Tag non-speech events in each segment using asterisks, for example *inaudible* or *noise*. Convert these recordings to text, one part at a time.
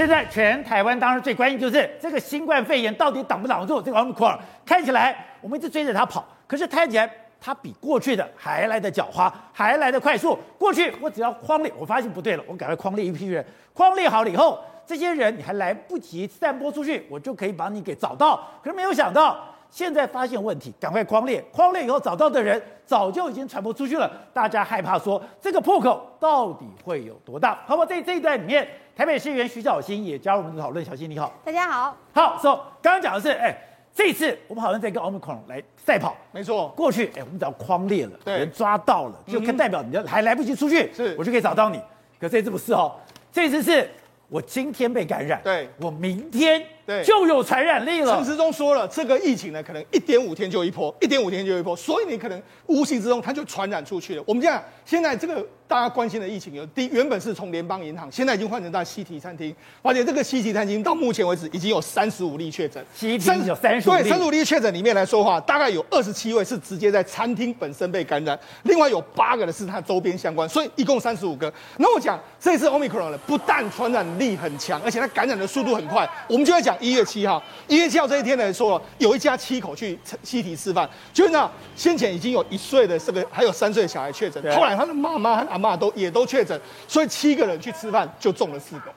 现在全台湾当然最关心就是这个新冠肺炎到底挡不挡得住这个 Omicron？看起来我们一直追着它跑，可是看起来它比过去的还来的狡猾，还来的快速。过去我只要框列，我发现不对了，我赶快框列一批人，框列好了以后，这些人你还来不及散播出去，我就可以把你给找到。可是没有想到。现在发现问题，赶快框列，框列以后找到的人早就已经传播出去了。大家害怕说这个破口到底会有多大？好不好？在这一段里面，台北市议员徐小新也加入我们的讨论。小新你好，大家好。好，所、so, 刚刚讲的是，哎，这一次我们好像在跟 Omicron 来赛跑。没错，过去哎，我们只要框列了，对人抓到了，就可代表你还来不及出去，是我就可以找到你。可这次不是哦，这次是我今天被感染，对我明天。对，就有传染力了。陈时中说了，这个疫情呢，可能一点五天就一波，一点五天就一波，所以你可能无形之中它就传染出去了。我们这样，现在这个大家关心的疫情有第原本是从联邦银行，现在已经换成到西提餐厅，而且这个西提餐厅到目前为止已经有三十五例确诊，西提有三十五例，对，三十五例确诊里面来说话，大概有二十七位是直接在餐厅本身被感染，另外有八个呢是它周边相关，所以一共三十五个。那我讲这次 Omicron 呢，不但传染力很强，而且它感染的速度很快。我们就会讲一月七号。一月七号这一天来说，有一家七口去西提吃饭，就是那先前已经有一岁的这个，还有三岁的小孩确诊，后来他的妈妈和阿妈都也都确诊，所以七个人去吃饭就中了四个。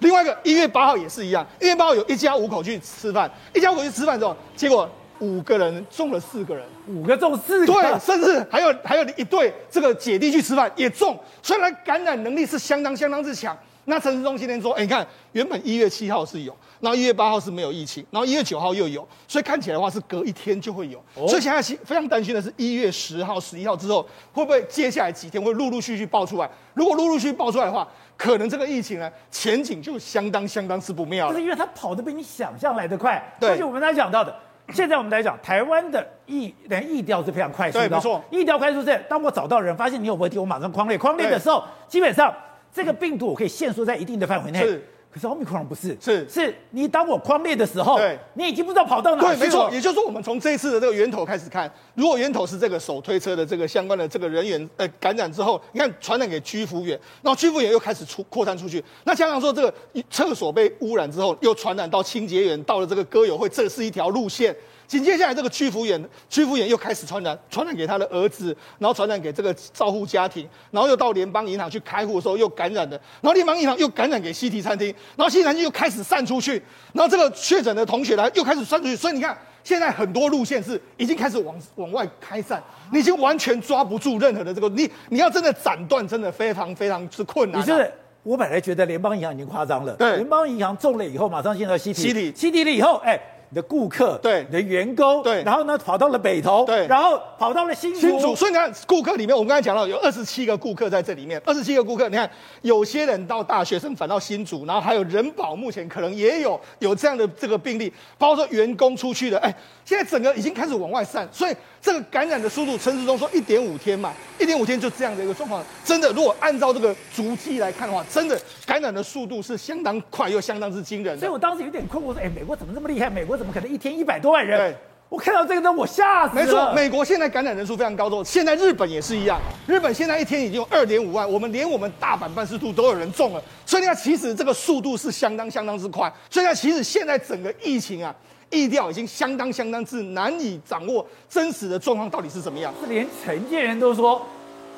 另外一个一月八号也是一样，一月八号有一家五口去吃饭，一家五口去吃饭之后，结果五个人中了四个人，五个中四个，对，甚至还有还有一对这个姐弟去吃饭也中，虽然感染能力是相当相当之强。那陈时中今天说，哎，你看，原本一月七号是有，然后一月八号是没有疫情，然后一月九号又有，所以看起来的话是隔一天就会有。哦、所以现在非常担心的是，一月十号、十一号之后，会不会接下来几天会陆陆续续爆出来？如果陆陆续续爆出来的话，可能这个疫情呢前景就相当相当是不妙了。就是因为它跑得比你想象来得快。对。而且我们刚才讲到的，现在我们来讲，台湾的疫连疫调是非常快速的。对，没错。疫调快速是，当我找到人，发现你有问题，我马上框列。框列的时候，基本上。这个病毒我可以限缩在一定的范围内，是。可是奥密克戎不是，是是你当我框列的时候，对，你已经不知道跑到哪去了。对，没错。也就是说，我们从这一次的这个源头开始看，如果源头是这个手推车的这个相关的这个人员呃感染之后，你看传染给居服员，然后居服员又开始出扩散出去。那加上说这个厕所被污染之后，又传染到清洁员，到了这个歌友会，这是一条路线。紧接下来，这个屈服员，屈服员又开始传染，传染给他的儿子，然后传染给这个照护家庭，然后又到联邦银行去开户的时候又感染了，然后联邦银行又感染给西提餐厅，然后西提餐厅又开始散出去，然后这个确诊的同学呢又开始散出去，所以你看，现在很多路线是已经开始往往外开散，你已经完全抓不住任何的这个，你你要真的斩断，真的非常非常之困难啊。你是我本来觉得联邦银行已经夸张了，对，联邦银行中了以后，马上现在西提，西提，西提了以后，哎。你的顾客，对，你的员工，对，然后呢，跑到了北投，对，然后跑到了新竹，新竹。所以你看，顾客里面，我们刚才讲到有二十七个顾客在这里面，二十七个顾客，你看有些人到大学生返到新竹，然后还有人保，目前可能也有有这样的这个病例，包括说员工出去的，哎，现在整个已经开始往外散，所以这个感染的速度，陈时中说一点五天嘛，一点五天就这样的一个状况，真的，如果按照这个足迹来看的话，真的感染的速度是相当快又相当之惊人的。所以我当时有点困惑，说，哎，美国怎么这么厉害？美国。怎么可能一天一百多万人？对，我看到这个灯，我吓死了。没错，美国现在感染人数非常高，多现在日本也是一样。日本现在一天已经有二点五万，我们连我们大阪办事处都有人中了。所以呢，其实这个速度是相当相当之快。所以呢，其实现在整个疫情啊，疫调已经相当相当之难以掌握真实的状况到底是怎么样。是连承建人都说。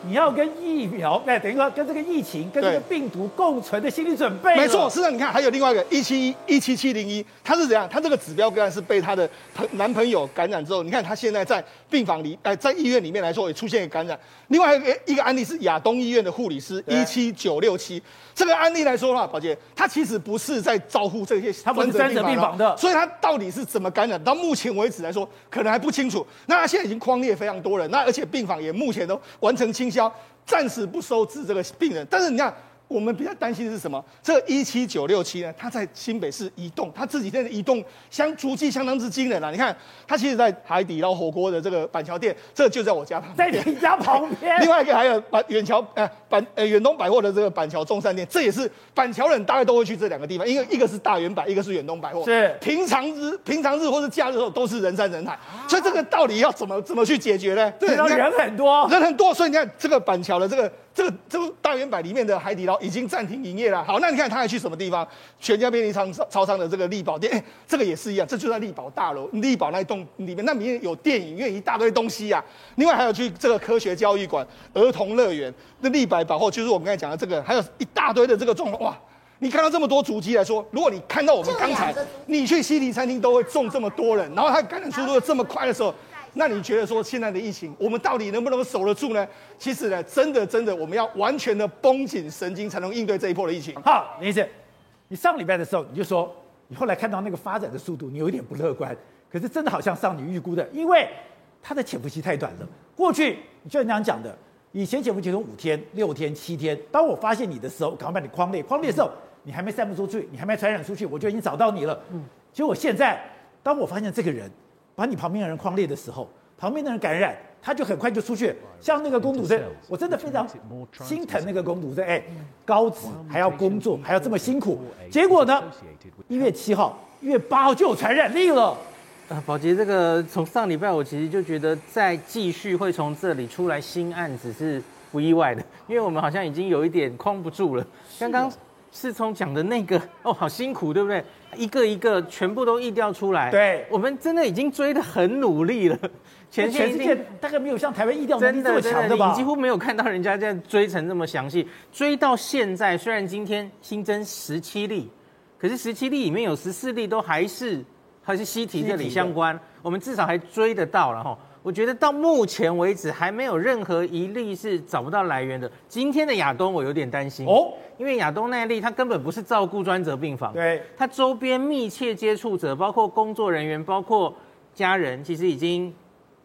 你要跟疫苗，哎，等于说跟这个疫情、跟这个病毒共存的心理准备。没错，是的，你看还有另外一个一七一一七七零一，他是怎样？他这个指标个案是被他的朋男朋友感染之后，你看他现在在病房里，哎，在医院里面来说也出现了感染。另外一个一个案例是亚东医院的护理师一七九六七，这个案例来说的话，宝杰，他其实不是在照顾这些他不是专责病房的，所以他到底是怎么感染？到目前为止来说，可能还不清楚。那他现在已经框列非常多人，那而且病房也目前都完成清。暂时不收治这个病人，但是你看，我们比较担心的是什么？这个一七九六七呢？它在新北市移动，他这几天的移动相足迹相当之惊人啊！你看，它其实，在海底捞火锅的这个板桥店，这、就在我家旁边，在你家旁边。另外一个还有板远桥呃板呃远东百货的这个板桥中山店，这也是板桥人大概都会去这两个地方，因为一个是大远百，一个是远东百货。是平常日平常日或是假日的时候都是人山人海，啊、所以这个到底要怎么怎么去解决呢？对，人很多，人很多，所以你看这个板桥的这个。这个这个大远百里面的海底捞已经暂停营业了。好，那你看他还去什么地方？全家便利商超商的这个力宝店，哎，这个也是一样，这就在力宝大楼，力宝那一栋里面，那里面有电影院一大堆东西啊。另外还有去这个科学教育馆、儿童乐园、那立百百货，就是我们刚才讲的这个，还有一大堆的这个状况哇。你看到这么多足迹来说，如果你看到我们刚才你去西堤餐厅都会中这么多人，然后它感染速度又这么快的时候，那你觉得说现在的疫情，我们到底能不能守得住呢？其实呢，真的真的，我们要完全的绷紧神经，才能应对这一波的疫情。好，林医师，你上礼拜的时候你就说，你后来看到那个发展的速度，你有一点不乐观，可是真的好像上你预估的，因为它的潜伏期太短了。过去你就像这样讲的，以前潜伏期都五天、六天、七天，当我发现你的时候，赶快把你框列，框列的时候。你还没散布出去，你还没传染出去，我就已经找到你了。嗯，结果现在，当我发现这个人把你旁边的人框列的时候，旁边的人感染，他就很快就出去。像那个工读生，我真的非常心疼那个工读生。哎，高职还要工作，还要这么辛苦，结果呢，一月七号、一月八号就有传染力了。啊，宝杰，这个从上礼拜我其实就觉得再继续会从这里出来新案子是不意外的，因为我们好像已经有一点框不住了。刚刚。世聪讲的那个 *laughs* 哦，好辛苦，对不对？一个一个全部都疫调出来。对，我们真的已经追得很努力了。*laughs* 全世界大概没有像台湾疫调能力这么强的吧？你几乎没有看到人家这样追成这么详细。追到现在，虽然今天新增十七例，可是十七例里面有十四例都还是还是西提这里相关，我们至少还追得到了哈。我觉得到目前为止还没有任何一例是找不到来源的。今天的亚东我有点担心哦，因为亚东那例他根本不是照顾专责病房，对，他周边密切接触者，包括工作人员，包括家人，其实已经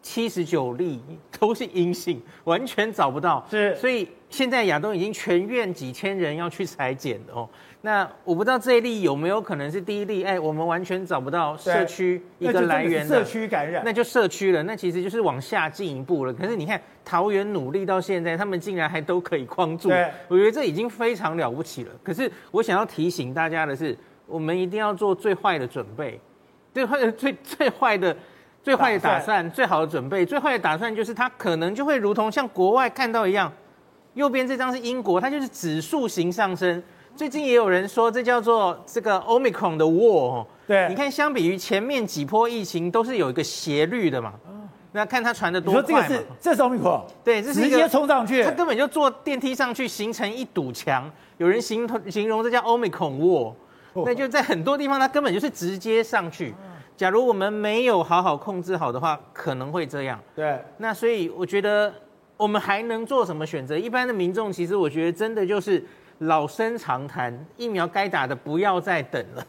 七十九例都是阴性，*laughs* 完全找不到。是，所以现在亚东已经全院几千人要去裁剪的哦。那我不知道这一例有没有可能是第一例？哎，我们完全找不到社区一个来源的社区感染，那就社区了。那其实就是往下进一步了。可是你看桃园努力到现在，他们竟然还都可以框住，我觉得这已经非常了不起了。可是我想要提醒大家的是，我们一定要做最坏的准备，最坏的 *laughs* 最最坏的最坏的打算，最好的准备，最坏的打算就是它可能就会如同像国外看到一样，右边这张是英国，它就是指数型上升。最近也有人说，这叫做这个 Omicron 的 War。对，你看，相比于前面几波疫情，都是有一个斜率的嘛。那看它传的多快嘛。你说这个是，这是 Omicron？对，这是直接冲上去，它根本就坐电梯上去，形成一堵墙。有人形容形容这叫 Omicron War。那就在很多地方，它根本就是直接上去。假如我们没有好好控制好的话，可能会这样。对。那所以我觉得我们还能做什么选择？一般的民众其实我觉得真的就是。老生常谈，疫苗该打的不要再等了，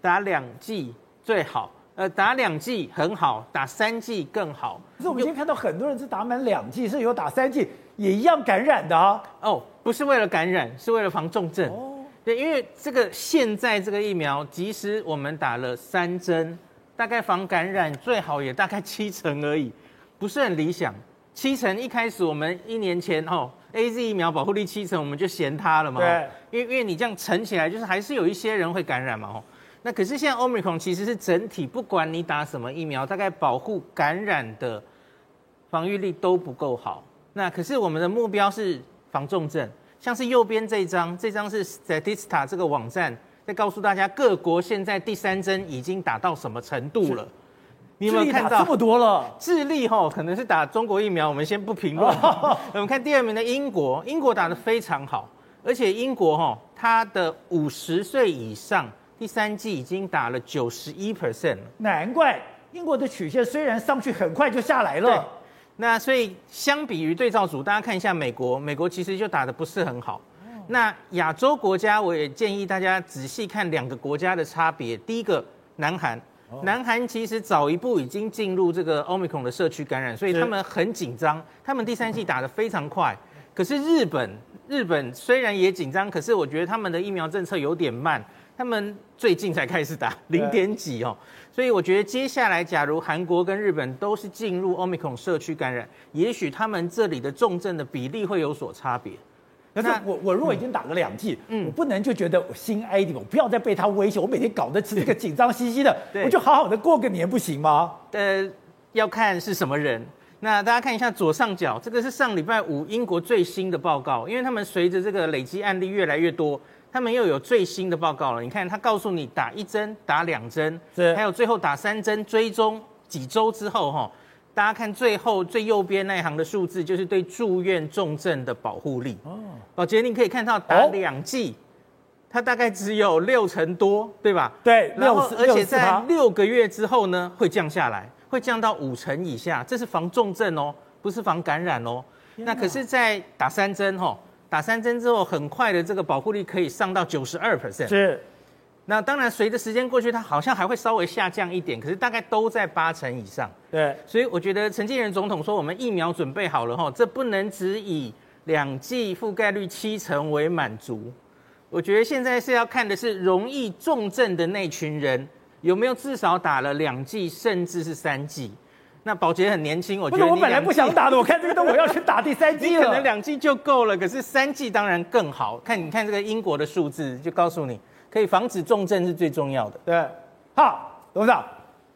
打两剂最好。呃，打两剂很好，打三剂更好。可是我们今天看到很多人是打满两剂，是有打三剂也一样感染的啊。哦，不是为了感染，是为了防重症。哦，对，因为这个现在这个疫苗，即使我们打了三针，大概防感染最好也大概七成而已，不是很理想。七成一开始我们一年前哦。A Z 疫苗保护力七成，我们就嫌它了嘛？对，因为因为你这样乘起来，就是还是有一些人会感染嘛。哦，那可是现在 Omicron 其实是整体，不管你打什么疫苗，大概保护感染的防御力都不够好。那可是我们的目标是防重症，像是右边这张，这张是 Statista 这个网站在告诉大家各国现在第三针已经打到什么程度了。你有没有看到这么多了？智利哈可能是打中国疫苗，我们先不评论。*laughs* 我们看第二名的英国，英国打得非常好，而且英国哈它的五十岁以上第三季已经打了九十一 percent 了。难怪英国的曲线虽然上去很快就下来了。对，那所以相比于对照组，大家看一下美国，美国其实就打得不是很好。那亚洲国家，我也建议大家仔细看两个国家的差别。第一个，南韩。南韩其实早一步已经进入这个 Omicron 的社区感染，所以他们很紧张，他们第三季打得非常快。可是日本，日本虽然也紧张，可是我觉得他们的疫苗政策有点慢，他们最近才开始打 *laughs* 零点几哦。所以我觉得接下来，假如韩国跟日本都是进入 Omicron 社区感染，也许他们这里的重症的比例会有所差别。可是我我如果已经打了两剂，嗯，我不能就觉得我心安一点，我不要再被他威胁，我每天搞得这个紧张兮兮的，*laughs* 我就好好的过个年不行吗？呃，要看是什么人。那大家看一下左上角，这个是上礼拜五英国最新的报告，因为他们随着这个累积案例越来越多，他们又有最新的报告了。你看，他告诉你打一针、打两针，是还有最后打三针，追踪几周之后，哈，大家看最后最右边那一行的数字，就是对住院重症的保护力。哦，宝杰，你可以看到打两剂，它大概只有六成多，对吧？对，然后而且在六个月之后呢，会降下来。会降到五成以下，这是防重症哦，不是防感染哦。那可是，在打三针吼，打三针之后，很快的这个保护力可以上到九十二 percent。是。那当然，随着时间过去，它好像还会稍微下降一点，可是大概都在八成以上。对。所以我觉得陈建仁总统说，我们疫苗准备好了吼，这不能只以两剂覆盖率七成为满足。我觉得现在是要看的是容易重症的那群人。有没有至少打了两剂，甚至是三剂？那保洁很年轻，我觉得我本来不想打的，我看这个都我要去打第三季了。*laughs* 你可能两季就够了，可是三季当然更好。看，你看这个英国的数字，就告诉你可以防止重症是最重要的。对，好，董事长，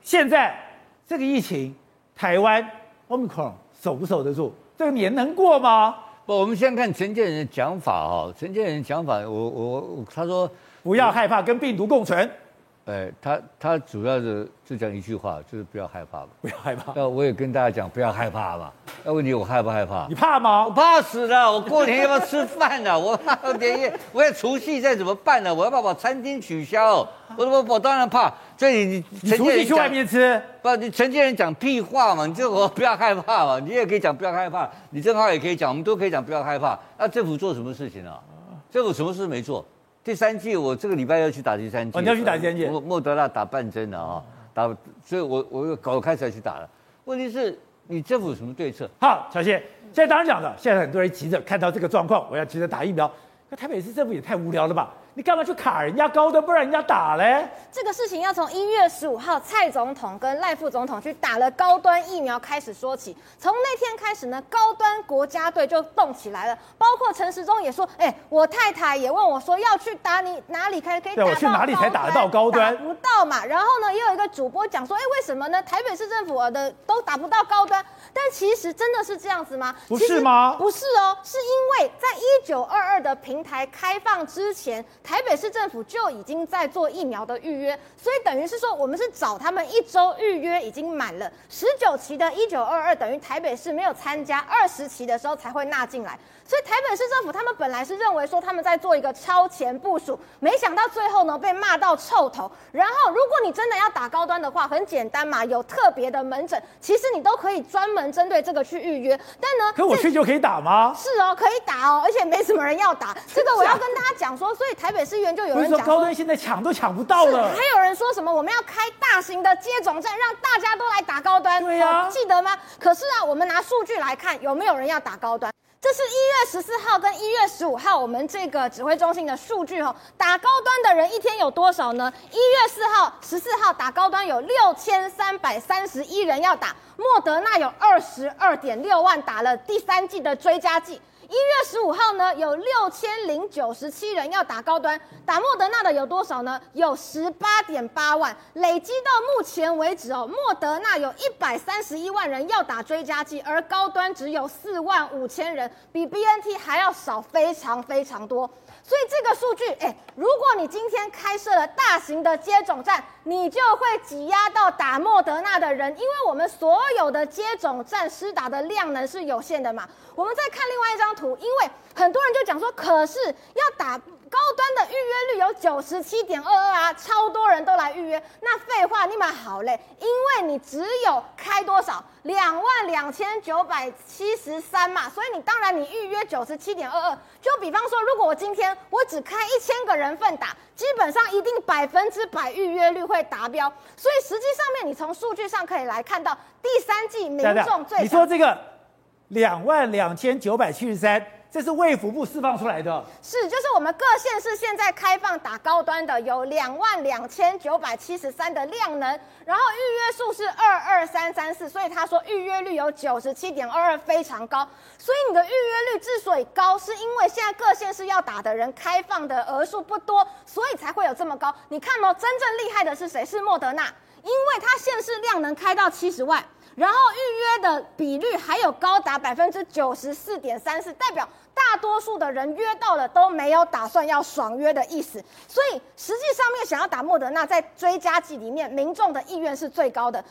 现在这个疫情，台湾 Omicron 守不守得住？这个年能过吗？不，我们先看陈建仁的讲法哈。陈建仁讲法，我我他说不要害怕，跟病毒共存。哎，他他主要是就讲一句话，就是不要害怕吧，不要害怕。那我也跟大家讲，不要害怕吧。那问题我害不害怕？你怕吗？我怕死了。我过年要不要吃饭呢？我年夜，我要除夕再怎么办呢？我要不要把餐厅取消？我我我当然怕。所以你你除夕去外面吃？不，你成年人讲屁话嘛？你就我不要害怕嘛？你也可以讲不要害怕，你正好也可以讲，我们都可以讲不要害怕。那政府做什么事情呢？政府什么事没做？第三季，我这个礼拜要去打第三剂。哦，你要去打第三剂？莫莫德纳打半针的啊，打，所以我我又搞开始要去打了。问题是，你政府有什么对策？好，小谢，现在当然讲了，现在很多人急着看到这个状况，我要急着打疫苗。那台北市政府也太无聊了吧？你干嘛去卡人家高端，不让人家打嘞？这个事情要从一月十五号蔡总统跟赖副总统去打了高端疫苗开始说起。从那天开始呢，高端国家队就动起来了。包括陈时中也说：“哎，我太太也问我说要去打你哪里可以可以打到？我去哪里才打得到高端？打不到嘛。”然后呢，也有一个主播讲说：“哎，为什么呢？台北市政府的都打不到高端？但其实真的是这样子吗？不是吗？不是哦，是因为在一九二二的平台开放之前，台北市政府。就已经在做疫苗的预约，所以等于是说，我们是找他们一周预约已经满了十九期的一九二二，等于台北市没有参加二十期的时候才会纳进来。所以台北市政府他们本来是认为说他们在做一个超前部署，没想到最后呢被骂到臭头。然后如果你真的要打高端的话，很简单嘛，有特别的门诊，其实你都可以专门针对这个去预约。但呢，可我去就可以打吗？是哦，可以打哦，而且没什么人要打。这个我要跟大家讲说，所以台北市议员就有人讲说，高端现在抢都抢不到了。还有人说什么我们要开大型的接种站，让大家都来打高端，对呀、哦，记得吗？可是啊，我们拿数据来看，有没有人要打高端？这是一月十四号跟一月十五号我们这个指挥中心的数据哈，打高端的人一天有多少呢？一月四号、十四号打高端有六千三百三十一人要打，莫德纳有二十二点六万打了第三季的追加剂。一月十五号呢，有六千零九十七人要打高端，打莫德纳的有多少呢？有十八点八万，累积到目前为止哦，莫德纳有一百三十一万人要打追加剂，而高端只有四万五千人，比 BNT 还要少非常非常多。所以这个数据，哎，如果你今天开设了大型的接种站，你就会挤压到打莫德纳的人，因为我们所有的接种站施打的量能是有限的嘛。我们再看另外一张图，因为很多人就讲说，可是要打。高端的预约率有九十七点二二啊，超多人都来预约。那废话，你们好嘞，因为你只有开多少两万两千九百七十三嘛，所以你当然你预约九十七点二二。就比方说，如果我今天我只开一千个人份打，基本上一定百分之百预约率会达标。所以实际上面，你从数据上可以来看到，第三季民众最你说这个两万两千九百七十三。这是卫福部释放出来的，是，就是我们各县市现在开放打高端的有两万两千九百七十三的量能，然后预约数是二二三三四，所以他说预约率有九十七点二二，非常高。所以你的预约率之所以高，是因为现在各县市要打的人开放的额数不多，所以才会有这么高。你看哦，真正厉害的是谁？是莫德纳，因为它县市量能开到七十万。然后预约的比率还有高达百分之九十四点三四，代表大多数的人约到了都没有打算要爽约的意思。所以实际上面想要打莫德纳，在追加剂里面，民众的意愿是最高的。